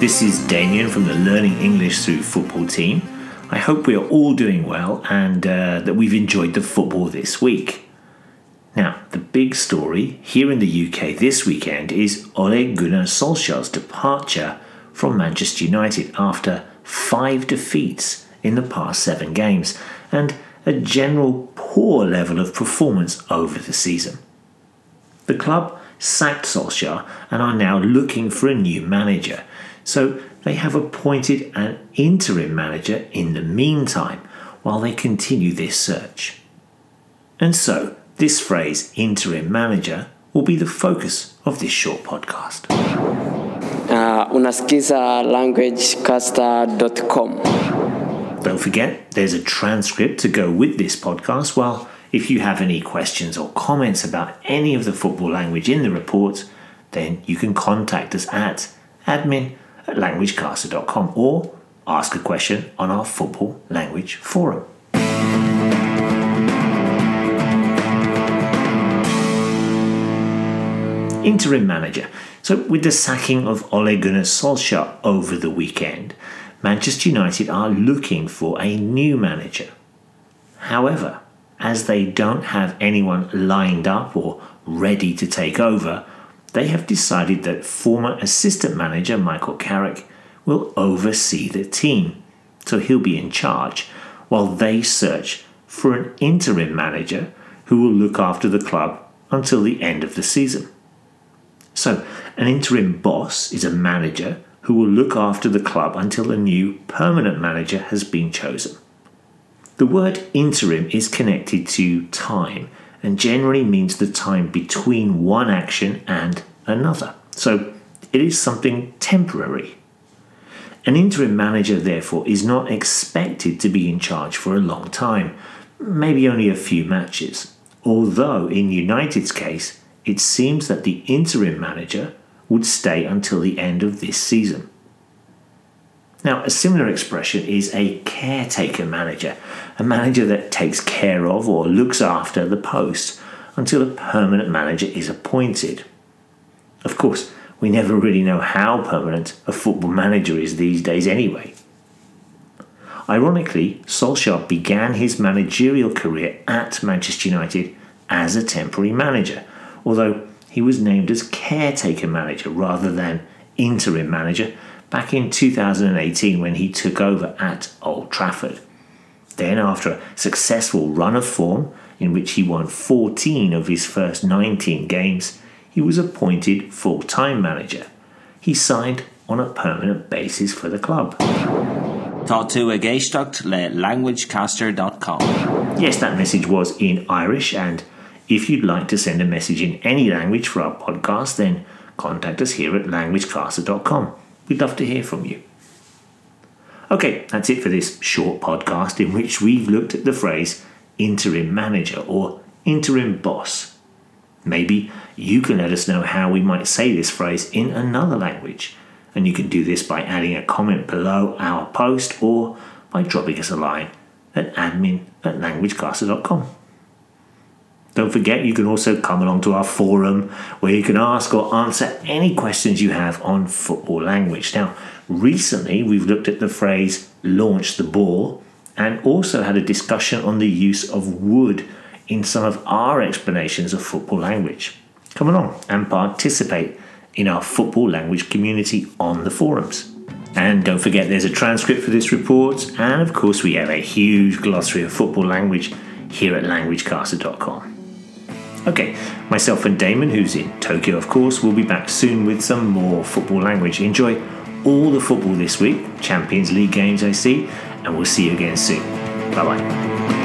This is Damien from the Learning English Through Football team. I hope we are all doing well and uh, that we've enjoyed the football this week. Now, the big story here in the UK this weekend is Ole Gunnar Solskjaer's departure from Manchester United after five defeats in the past seven games and a general poor level of performance over the season. The club sacked Solskjaer and are now looking for a new manager, so they have appointed an interim manager in the meantime while they continue this search. And so, this phrase, interim manager, will be the focus of this short podcast. Uh, unasikiza languagecaster.com. Don't forget, there's a transcript to go with this podcast. Well, if you have any questions or comments about any of the football language in the report, then you can contact us at admin at languagecaster.com or ask a question on our football language forum. Interim manager. So, with the sacking of Ole Gunnar Solskjaer over the weekend, Manchester United are looking for a new manager. However, as they don't have anyone lined up or ready to take over, they have decided that former assistant manager Michael Carrick will oversee the team. So he'll be in charge while they search for an interim manager who will look after the club until the end of the season. So, an interim boss is a manager who will look after the club until a new permanent manager has been chosen. The word interim is connected to time and generally means the time between one action and another. So it is something temporary. An interim manager, therefore, is not expected to be in charge for a long time, maybe only a few matches. Although, in United's case, it seems that the interim manager would stay until the end of this season. Now, a similar expression is a caretaker manager, a manager that takes care of or looks after the post until a permanent manager is appointed. Of course, we never really know how permanent a football manager is these days anyway. Ironically, Solskjaer began his managerial career at Manchester United as a temporary manager, although he was named as caretaker manager rather than interim manager back in 2018 when he took over at Old Trafford. Then, after a successful run of form in which he won 14 of his first 19 games, he was appointed full time manager. He signed on a permanent basis for the club. Tá tú a géistecht le languagecaster.com. Yes, that message was in Irish, and if you'd like to send a message in any language for our podcast, then contact us here at languagecaster.com. We'd love to hear from you. Okay, that's it for this short podcast in which we've looked at the phrase interim manager or interim boss. Maybe you can let us know how we might say this phrase in another language, and you can do this by adding a comment below our post or by dropping us a line at admin at languagecaster.com. Don't forget, you can also come along to our forum where you can ask or answer any questions you have on football language. Now, recently we've looked at the phrase launch the ball and also had a discussion on the use of would in some of our explanations of football language. Come along and participate in our football language community on the forums. And don't forget, there's a transcript for this report, and of course, we have a huge glossary of football language here at languagecaster.com. Okay, myself and Damon, who's in Tokyo, of course, will be back soon with some more football language. Enjoy all the football this week, Champions League games I see, and we'll see you again soon. Bye bye.